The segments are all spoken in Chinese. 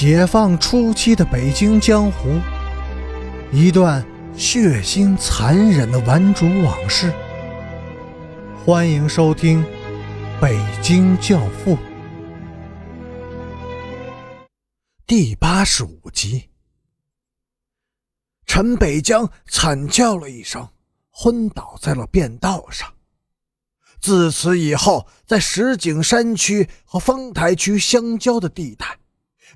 解放初期的北京江湖，一段血腥残忍的顽主往事。欢迎收听《北京教父》第八十五集。陈北江惨叫了一声，昏倒在了便道上。自此以后，在石景山区和丰台区相交的地带。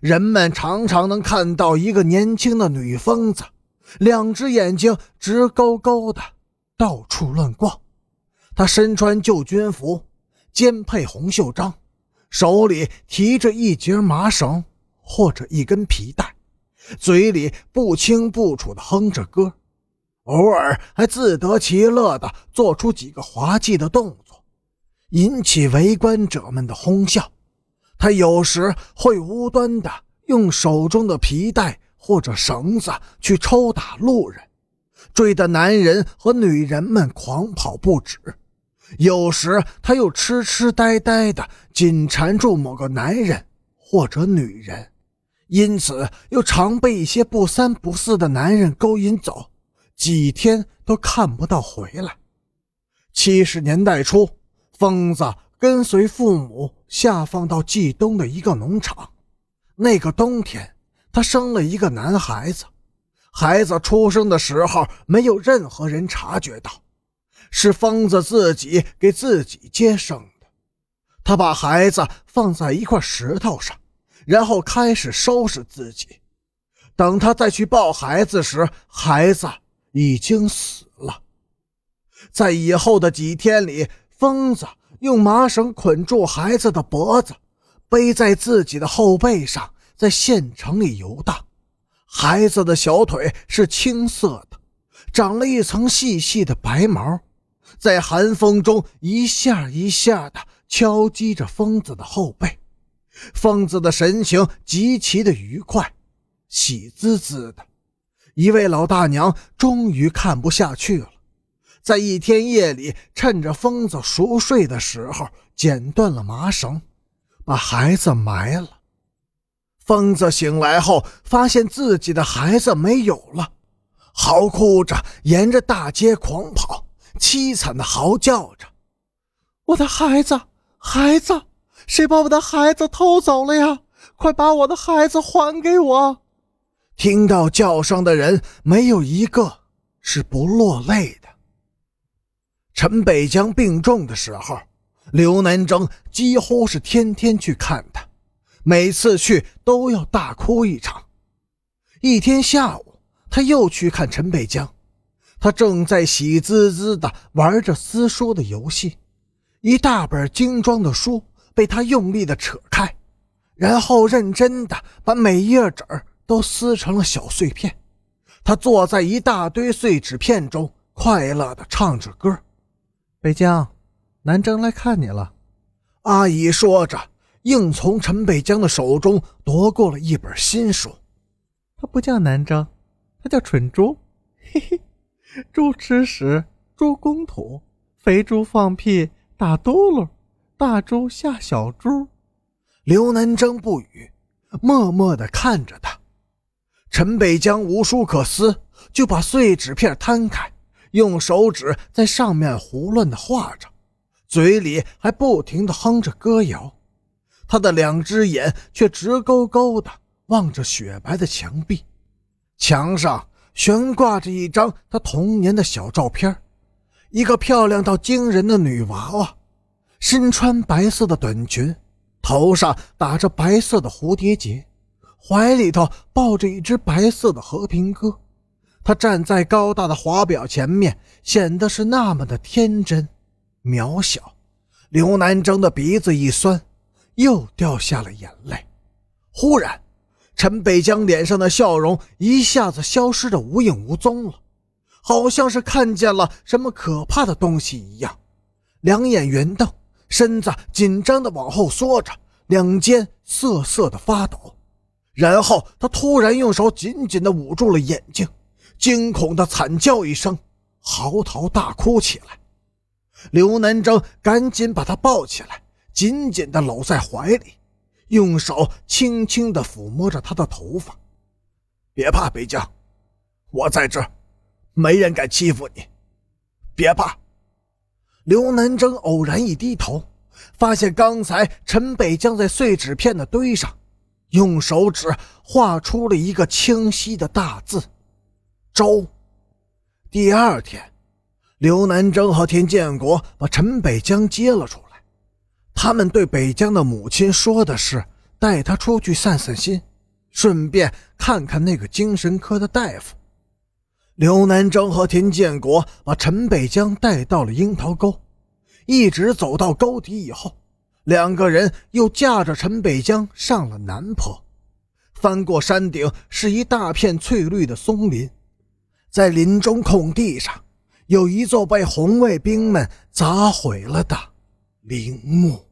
人们常常能看到一个年轻的女疯子，两只眼睛直勾勾的，到处乱逛。她身穿旧军服，肩配红袖章，手里提着一截麻绳或者一根皮带，嘴里不清不楚的哼着歌，偶尔还自得其乐的做出几个滑稽的动作，引起围观者们的哄笑。他有时会无端的用手中的皮带或者绳子去抽打路人，追得男人和女人们狂跑不止；有时他又痴痴呆呆的紧缠住某个男人或者女人，因此又常被一些不三不四的男人勾引走，几天都看不到回来。七十年代初，疯子。跟随父母下放到冀东的一个农场。那个冬天，他生了一个男孩子。孩子出生的时候，没有任何人察觉到，是疯子自己给自己接生的。他把孩子放在一块石头上，然后开始收拾自己。等他再去抱孩子时，孩子已经死了。在以后的几天里，疯子。用麻绳捆住孩子的脖子，背在自己的后背上，在县城里游荡。孩子的小腿是青色的，长了一层细细的白毛，在寒风中一下一下的敲击着疯子的后背。疯子的神情极其的愉快，喜滋滋的。一位老大娘终于看不下去了。在一天夜里，趁着疯子熟睡的时候，剪断了麻绳，把孩子埋了。疯子醒来后，发现自己的孩子没有了，嚎哭着沿着大街狂跑，凄惨的嚎叫着：“我的孩子，孩子，谁把我的孩子偷走了呀？快把我的孩子还给我！”听到叫声的人，没有一个是不落泪的。陈北江病重的时候，刘南征几乎是天天去看他，每次去都要大哭一场。一天下午，他又去看陈北江，他正在喜滋滋地玩着撕书的游戏，一大本精装的书被他用力地扯开，然后认真地把每一页纸都撕成了小碎片。他坐在一大堆碎纸片中，快乐地唱着歌。北江，南征来看你了。阿姨说着，硬从陈北江的手中夺过了一本新书。他不叫南征，他叫蠢猪。嘿嘿，猪吃屎，猪拱土，肥猪放屁打嘟噜，大猪吓小猪。刘南征不语，默默地看着他。陈北江无书可撕，就把碎纸片摊开。用手指在上面胡乱地画着，嘴里还不停地哼着歌谣。他的两只眼却直勾勾地望着雪白的墙壁，墙上悬挂着一张他童年的小照片，一个漂亮到惊人的女娃娃，身穿白色的短裙，头上打着白色的蝴蝶结，怀里头抱着一只白色的和平鸽。他站在高大的华表前面，显得是那么的天真、渺小。刘南征的鼻子一酸，又掉下了眼泪。忽然，陈北江脸上的笑容一下子消失的无影无踪了，好像是看见了什么可怕的东西一样，两眼圆瞪，身子紧张的往后缩着，两肩瑟瑟的发抖。然后，他突然用手紧紧地捂住了眼睛。惊恐的惨叫一声，嚎啕大哭起来。刘南征赶紧把他抱起来，紧紧地搂在怀里，用手轻轻地抚摸着他的头发。别怕，北江，我在这，没人敢欺负你。别怕。刘南征偶然一低头，发现刚才陈北江在碎纸片的堆上，用手指画出了一个清晰的大字“周”。第二天，刘南征和田建国把陈北江接了出来。他们对北江的母亲说的是带他出去散散心，顺便看看那个精神科的大夫。刘南征和田建国把陈北江带到了樱桃沟，一直走到沟底以后，两个人又驾着陈北江上了南坡。翻过山顶是一大片翠绿的松林，在林中空地上有一座被红卫兵们砸毁了的陵墓。